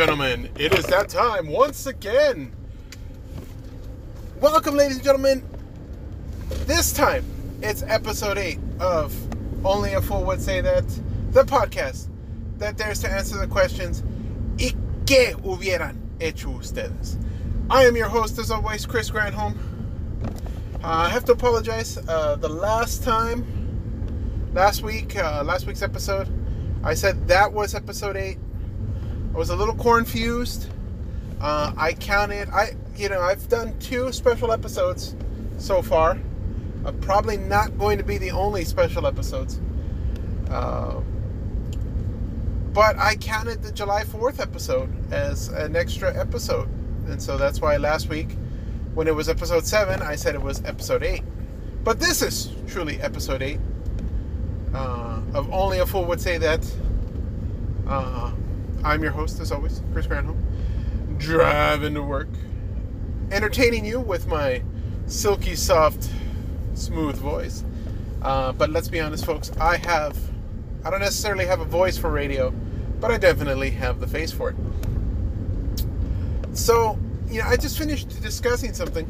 gentlemen, it is that time once again. Welcome, ladies and gentlemen. This time, it's episode 8 of Only a Fool Would Say That, the podcast that dares to answer the questions ¿Y qué hubieran hecho ustedes? I am your host, as always, Chris Granholm. Uh, I have to apologize. Uh, the last time, last week, uh, last week's episode, I said that was episode 8 I was a little confused. Uh, I counted. I you know I've done two special episodes so far. Probably not going to be the only special episodes. Uh, but I counted the July 4th episode as an extra episode. And so that's why last week, when it was episode 7, I said it was episode 8. But this is truly episode 8. Uh, of Only a Fool Would Say That. Uh, I'm your host, as always, Chris Granholm, driving to work, entertaining you with my silky, soft, smooth voice. Uh, but let's be honest, folks, I have, I don't necessarily have a voice for radio, but I definitely have the face for it. So, you know, I just finished discussing something,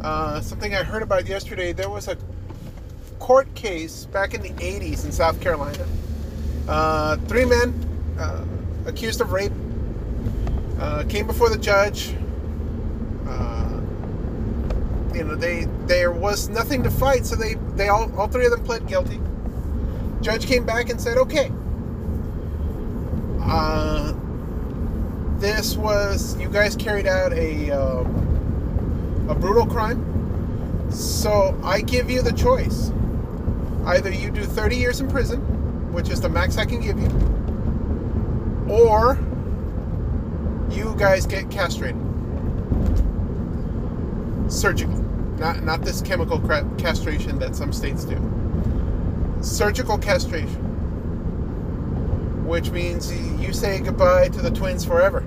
uh, something I heard about yesterday. There was a court case back in the 80s in South Carolina. Uh, three men uh, accused of rape, uh, came before the judge. Uh, you know, they there was nothing to fight, so they they all all three of them pled guilty. Judge came back and said, "Okay, uh, this was you guys carried out a um, a brutal crime, so I give you the choice. Either you do 30 years in prison, which is the max I can give you." Or you guys get castrated. Surgically not not this chemical castration that some states do. Surgical castration. Which means you say goodbye to the twins forever.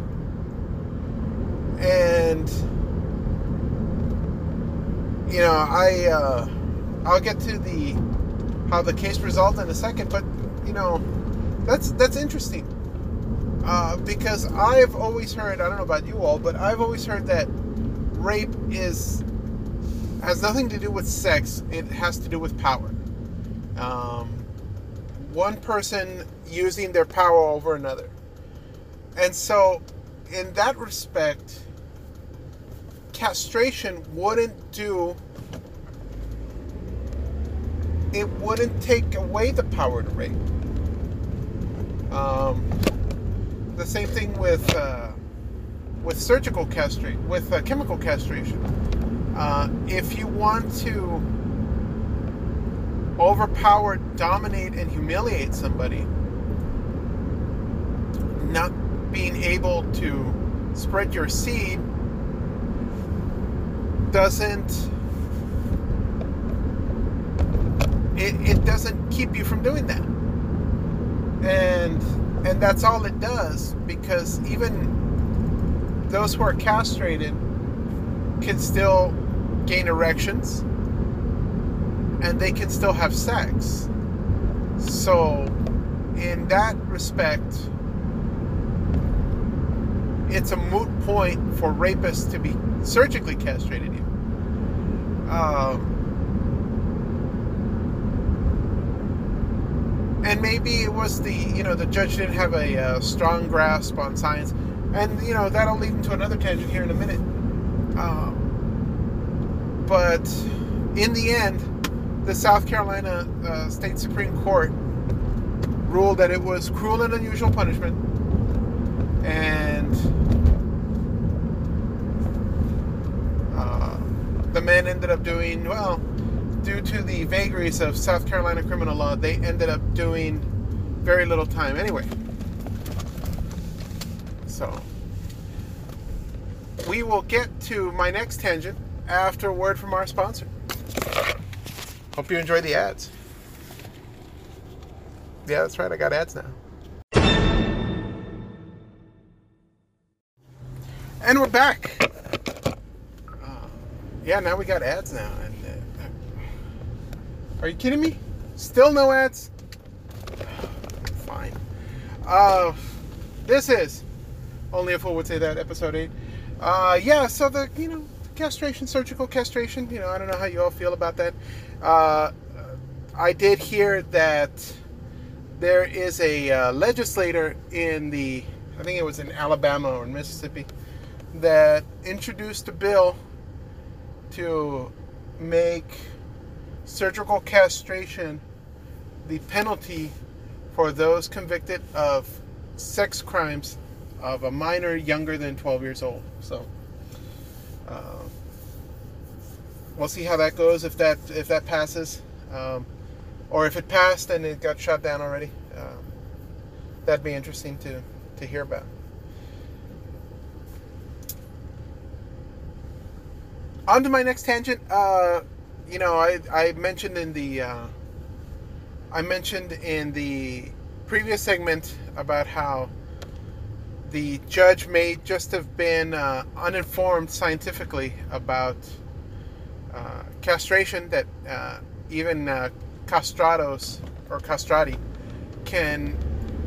And you know i uh, i'll get to the how the case resolved in a second but you know that's that's interesting uh, because I've always heard, I don't know about you all, but I've always heard that rape is has nothing to do with sex. It has to do with power. Um, one person using their power over another. And so, in that respect, castration wouldn't do. It wouldn't take away the power to rape. Um, the same thing with uh, with surgical castration, with uh, chemical castration. Uh, if you want to overpower, dominate, and humiliate somebody, not being able to spread your seed doesn't it, it doesn't keep you from doing that and and that's all it does because even those who are castrated can still gain erections and they can still have sex. So, in that respect, it's a moot point for rapists to be surgically castrated. Um, and maybe it was the you know the judge didn't have a uh, strong grasp on science, and you know that'll lead into another tangent here in a minute. Uh, but in the end, the South Carolina uh, State Supreme Court ruled that it was cruel and unusual punishment, and uh, the man ended up doing well due to the vagaries of South Carolina criminal law, they ended up doing very little time anyway. So, we will get to my next tangent after a word from our sponsor. Hope you enjoy the ads. Yeah, that's right, I got ads now. And we're back. Uh, yeah, now we got ads now. Are you kidding me? Still no ads? Fine. Uh, this is Only a fool would say that. Episode eight. Uh, yeah. So the you know castration, surgical castration. You know, I don't know how you all feel about that. Uh, I did hear that there is a uh, legislator in the, I think it was in Alabama or Mississippi, that introduced a bill to make surgical castration the penalty for those convicted of sex crimes of a minor younger than 12 years old. So uh, we'll see how that goes if that if that passes, um, or if it passed and it got shot down already. Um, that'd be interesting to to hear about. On to my next tangent. Uh, you know, I, I mentioned in the uh, I mentioned in the previous segment about how the judge may just have been uh, uninformed scientifically about uh, castration that uh, even uh, castrados or castrati can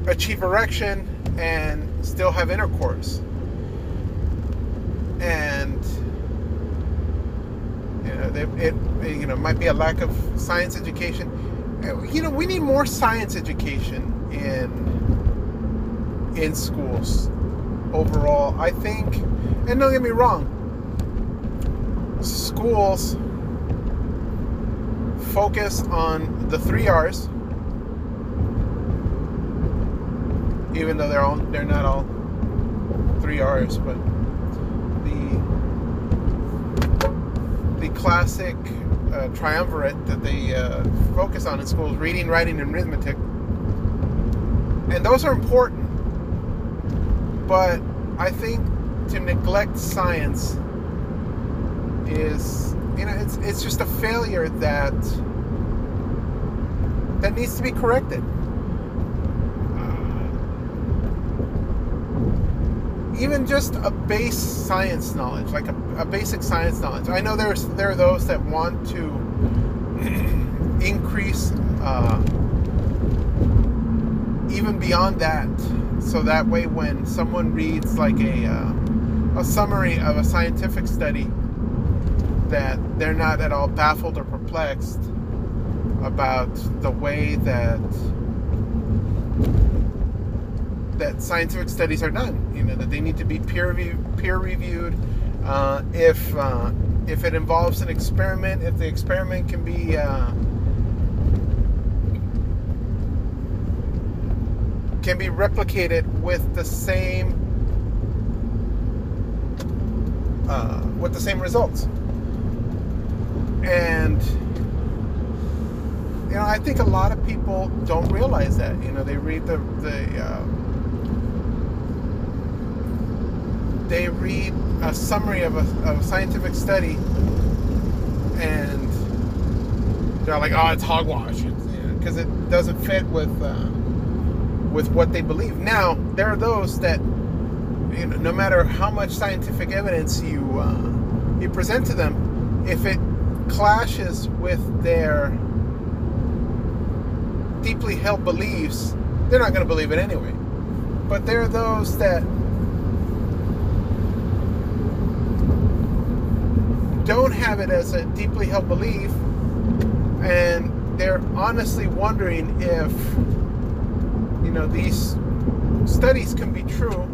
achieve erection and still have intercourse. And you know it, you know might be a lack of science education you know we need more science education in in schools overall. I think, and don't get me wrong, schools focus on the three R's, even though they're all they're not all three R's, but the the classic uh, triumvirate that they uh, focus on in schools: reading, writing, and arithmetic. And those are important but I think to neglect science is you know it's it's just a failure that that needs to be corrected. Even just a base science knowledge, like a, a basic science knowledge. I know there's there are those that want to increase uh, even beyond that so that way when someone reads like a uh, a summary of a scientific study that they're not at all baffled or perplexed about the way that that scientific studies are done you know that they need to be peer reviewed peer reviewed uh, if uh, if it involves an experiment if the experiment can be uh, can be replicated with the same uh, with the same results. And you know, I think a lot of people don't realize that. You know, they read the the uh, they read a summary of a, of a scientific study, and they're like, "Oh, it's hogwash," because it doesn't fit with. Uh, with what they believe. Now, there are those that, you know, no matter how much scientific evidence you uh, you present to them, if it clashes with their deeply held beliefs, they're not going to believe it anyway. But there are those that don't have it as a deeply held belief, and they're honestly wondering if you know these studies can be true,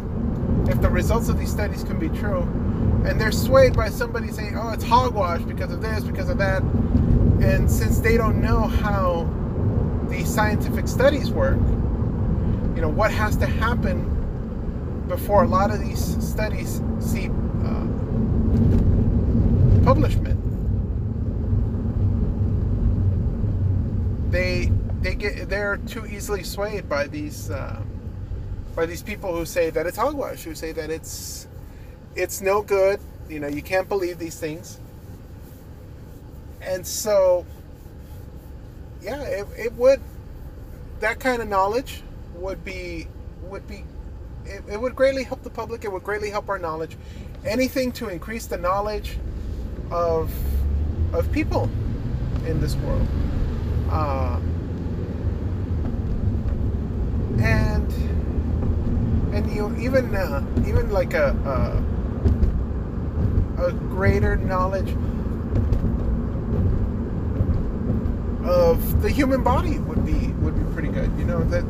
if the results of these studies can be true, and they're swayed by somebody saying, "Oh, it's hogwash because of this, because of that," and since they don't know how the scientific studies work, you know what has to happen before a lot of these studies see publishment. They they get they're too easily swayed by these uh, by these people who say that it's hogwash, who say that it's it's no good. You know, you can't believe these things. And so, yeah, it, it would that kind of knowledge would be would be it, it would greatly help the public. It would greatly help our knowledge. Anything to increase the knowledge of of people in this world. Uh, and and you even uh, even like a, a a greater knowledge of the human body would be would be pretty good. You know that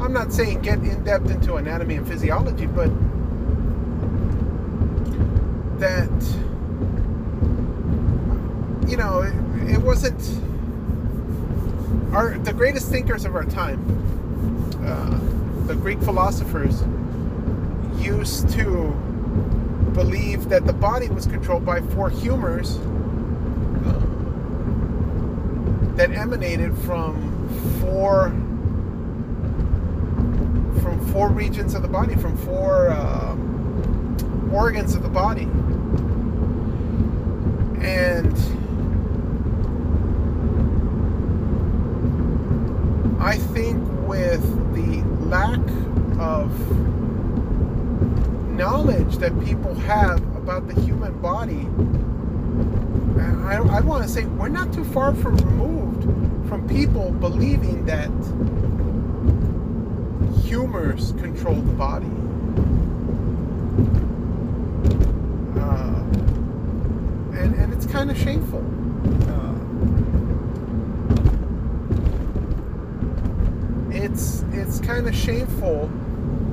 I'm not saying get in depth into anatomy and physiology, but that you know it, it wasn't our the greatest thinkers of our time. Uh, the Greek philosophers used to believe that the body was controlled by four humors uh, that emanated from four from four regions of the body, from four uh, organs of the body, and I think with the lack of knowledge that people have about the human body, I, I want to say we're not too far from removed from people believing that humors control the body. Uh, and, and it's kind of shameful. Uh, it's it's kind of shameful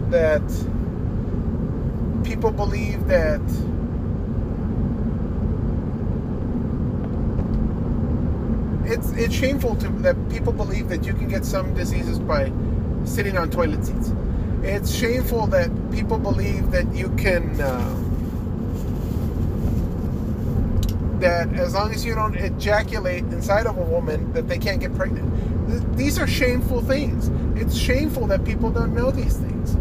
that people believe that it's it's shameful to that people believe that you can get some diseases by sitting on toilet seats. It's shameful that people believe that you can uh, that as long as you don't ejaculate inside of a woman that they can't get pregnant. These are shameful things. It's shameful that people don't know these things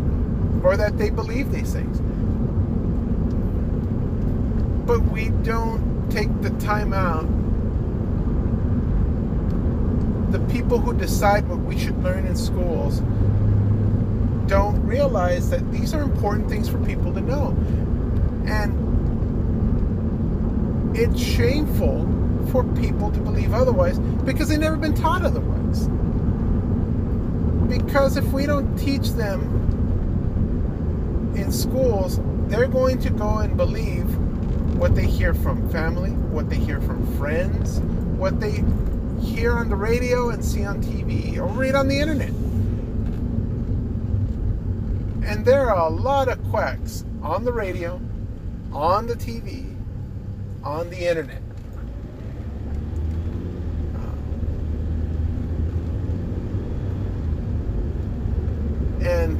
or that they believe these things. But we don't take the time out the people who decide what we should learn in schools don't realize that these are important things for people to know. And it's shameful for people to believe otherwise because they've never been taught otherwise. Because if we don't teach them in schools, they're going to go and believe what they hear from family, what they hear from friends, what they hear on the radio and see on TV or read on the internet. And there are a lot of quacks on the radio, on the TV, on the internet. And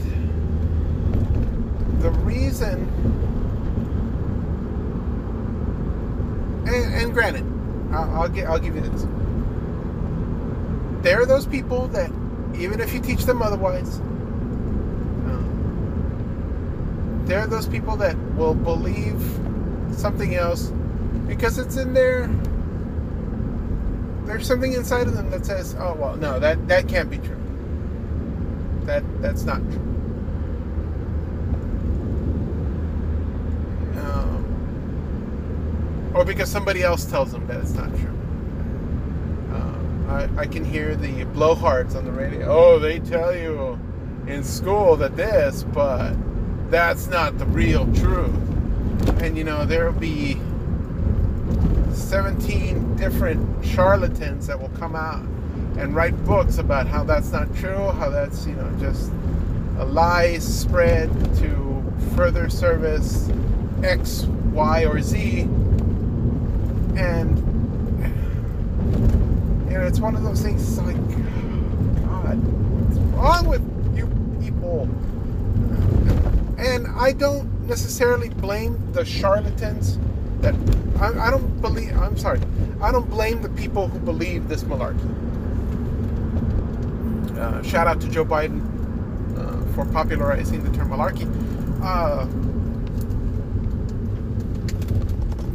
the reason, and, and granted, I'll, give you this there are those people that, even if you teach them otherwise, um, there are those people that will believe something else because it's in their. There's something inside of them that says, "Oh well, no, that that can't be true. That that's not true." Um, or because somebody else tells them that it's not true. I, I can hear the blowhards on the radio. Oh, they tell you in school that this, but that's not the real truth. And you know, there'll be 17 different charlatans that will come out and write books about how that's not true, how that's, you know, just a lie spread to further service X, Y, or Z. And know, it's one of those things. It's like, God, what's wrong with you people? And I don't necessarily blame the charlatans that I, I don't believe. I'm sorry. I don't blame the people who believe this malarkey. Uh, shout out to Joe Biden uh, for popularizing the term malarkey. Uh,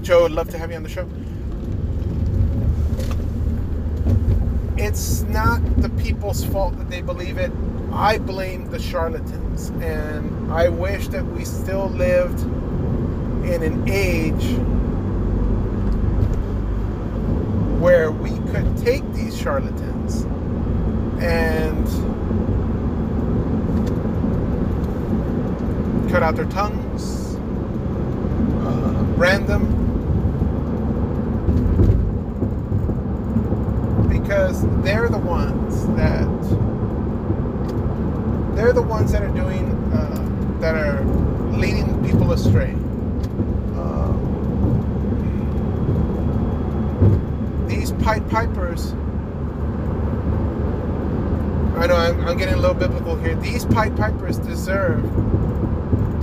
Joe, would love to have you on the show. It's not the people's fault that they believe it. I blame the charlatans. And I wish that we still lived in an age where we could take these charlatans and cut out their tongues, uh, brand them. Because they're the ones that they're the ones that are doing uh, that are leading people astray. Uh, these Pied Pipers I know I'm, I'm, getting a little biblical here. These Pied Pipers deserve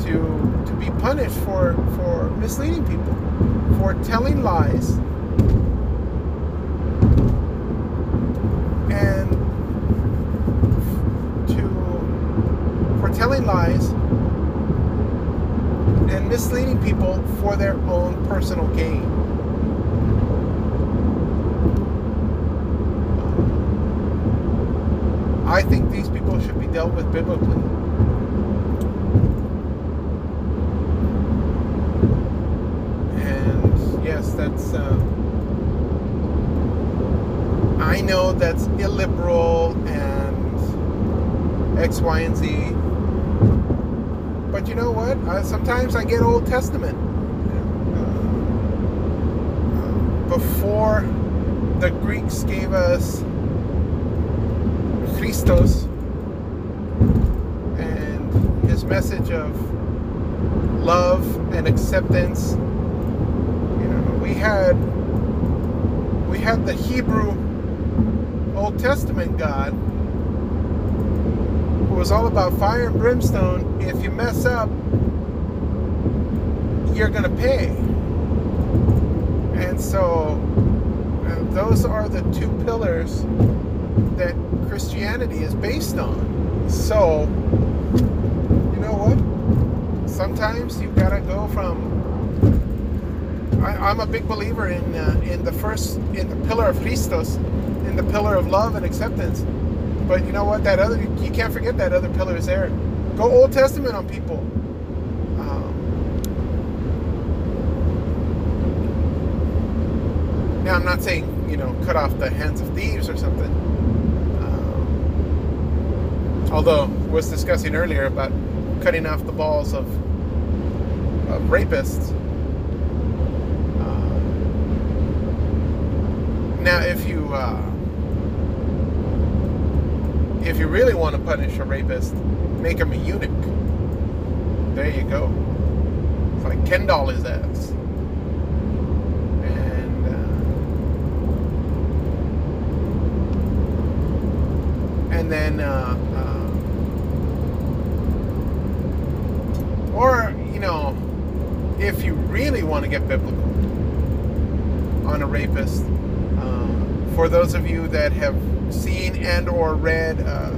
to to be punished for for misleading people, for telling lies, and to for telling lies and misleading people for their own personal gain. I think these people should be dealt with biblically. And yes, that's. Uh, I know that's illiberal and X, Y, and Z. But you know what? Uh, sometimes I get Old Testament. Uh, before the Greeks gave us Christos and his message of love and acceptance. You know, we had we had the Hebrew Old Testament God was all about fire and brimstone. If you mess up, you're gonna pay. And so uh, those are the two pillars that Christianity is based on. So, you know what? Sometimes you've got to go from. I, am a big believer in uh, in the first in the pillar of Christos, in the pillar of love and acceptance. But you know what? That other you can't forget that other pillar is there. Go Old Testament on people. Um, now I'm not saying you know cut off the hands of thieves or something although was discussing earlier about cutting off the balls of, of rapists. Uh, now, if you uh, if you really want to punish a rapist, make him a eunuch. There you go. It's like Ken doll his ass. And uh, and then. Uh, Or, you know, if you really want to get biblical on a rapist, uh, for those of you that have seen and or read uh,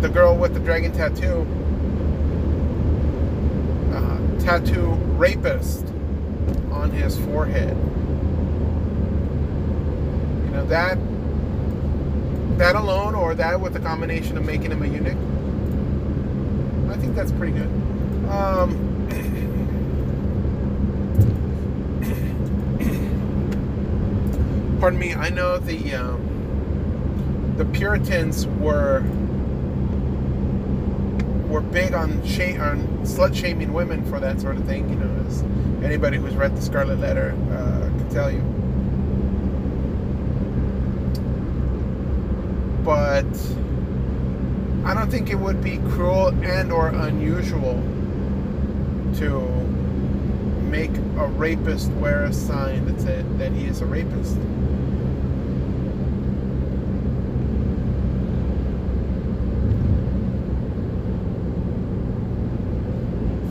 the girl with the dragon tattoo, uh, tattoo rapist on his forehead. You know that that alone, or that with the combination of making him a eunuch, I think that's pretty good. Um, pardon me. I know the um, the Puritans were were big on shame, on slut shaming women for that sort of thing. You know, as anybody who's read the Scarlet Letter uh, can tell you. But I don't think it would be cruel and or unusual to make a rapist wear a sign that said that he is a rapist.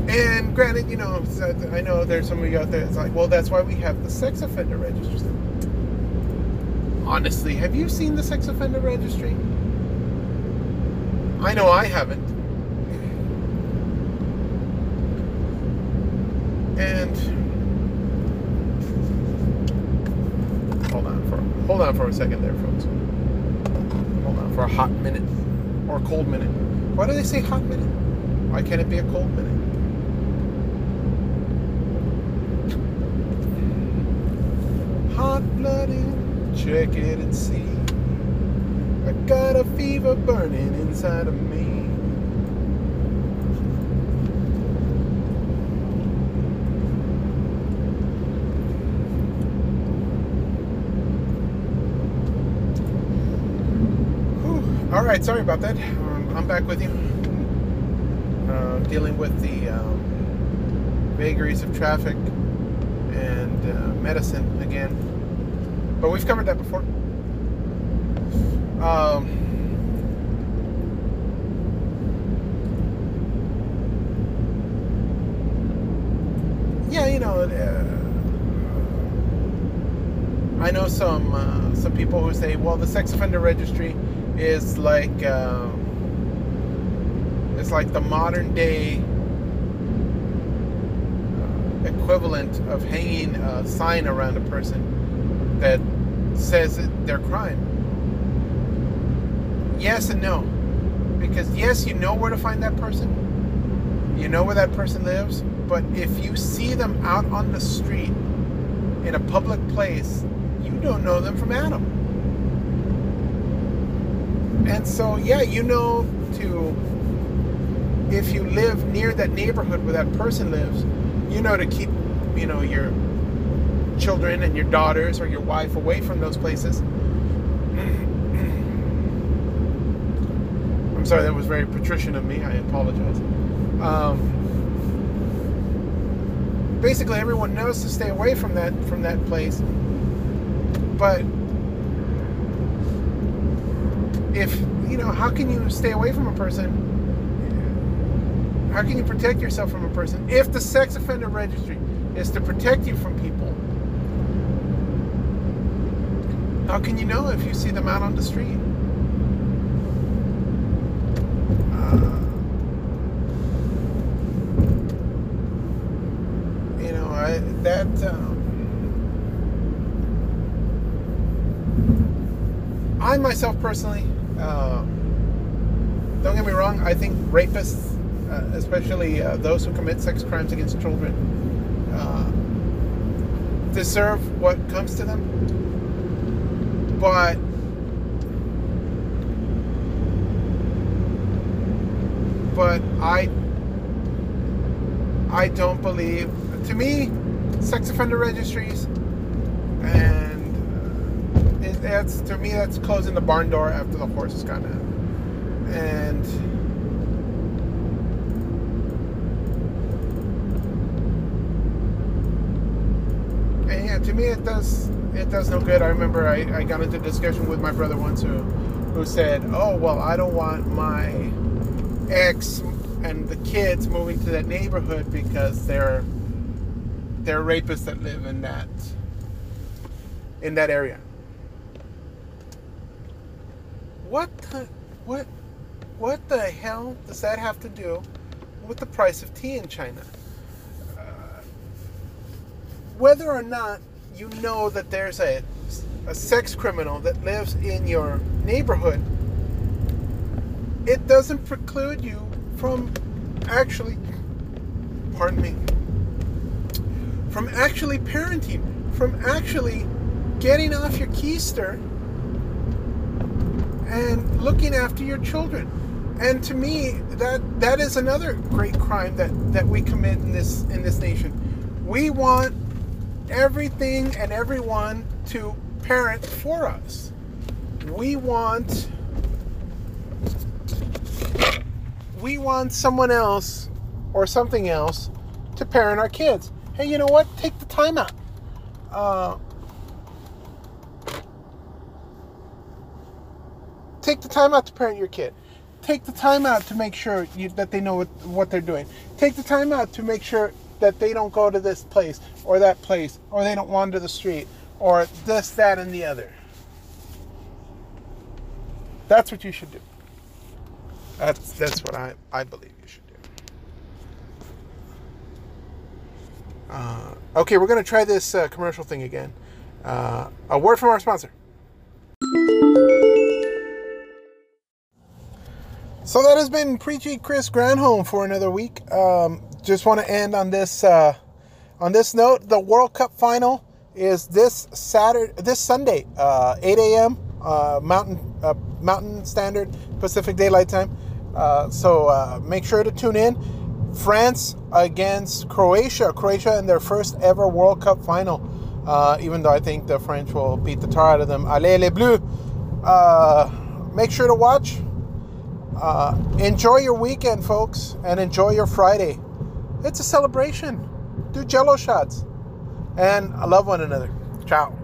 And granted, you know, I know there's some of you out there that's like, well, that's why we have the sex offender registry. Honestly, have you seen the sex offender registry? I know I haven't. And hold on for hold on for a second there, folks. Hold on for a hot minute or a cold minute. Why do they say hot minute? Why can't it be a cold minute? Hot blooded, check it and see. I got a fever burning inside of me. All right, sorry about that. Um, I'm back with you. Uh, dealing with the um, vagaries of traffic and uh, medicine again. But we've covered that before. Um, yeah, you know, uh, I know some uh, some people who say, well, the sex offender registry is like uh, it's like the modern day uh, equivalent of hanging a sign around a person that says their crime. Yes and no, because yes, you know where to find that person, you know where that person lives, but if you see them out on the street in a public place, you don't know them from Adam. And so, yeah, you know to, if you live near that neighborhood where that person lives, you know to keep, you know, your children and your daughters or your wife away from those places. I'm sorry, that was very patrician of me. I apologize. Um, basically, everyone knows to stay away from that from that place. But if you know, how can you stay away from a person? How can you protect yourself from a person if the sex offender registry is to protect you from people? How can you know if you see them out on the street? Uh, you know, I, that. Um, I myself personally, uh, don't get me wrong, I think rapists, uh, especially uh, those who commit sex crimes against children, uh, deserve what comes to them. But but I I don't believe to me sex offender registries that's to me that's closing the barn door after the horse has gone out and and yeah to me it does it does no good i remember i, I got into discussion with my brother once who who said oh well i don't want my ex and the kids moving to that neighborhood because they're they're rapists that live in that in that area. What the what what the hell does that have to do with the price of tea in China? Uh, whether or not you know that there's a a sex criminal that lives in your neighborhood, it doesn't preclude you from actually, pardon me, from actually parenting, from actually getting off your keister and looking after your children. And to me, that that is another great crime that, that we commit in this in this nation. We want everything and everyone to parent for us. We want we want someone else or something else to parent our kids. Hey, you know what? Take the time out. Uh, take the time out to parent your kid. Take the time out to make sure you, that they know what, what they're doing. Take the time out to make sure that they don't go to this place or that place or they don't wander the street or this, that, and the other. That's what you should do. That's that's what I, I believe you should do. Uh, okay, we're going to try this uh, commercial thing again. Uh, a word from our sponsor. So that has been Preachy Chris Granholm for another week. Um, just want to end on this uh, on this note. The World Cup final is this Saturday, this Sunday, uh, 8 a.m. Uh, Mountain Mountain Standard Pacific Daylight Time. Uh, so uh, make sure to tune in. France against Croatia. Croatia in their first ever World Cup final. Uh, even though I think the French will beat the tar out of them. Allez les bleus. Uh, make sure to watch. Uh, enjoy your weekend, folks, and enjoy your Friday. It's a celebration. Do jello shots. And love one another. Ciao.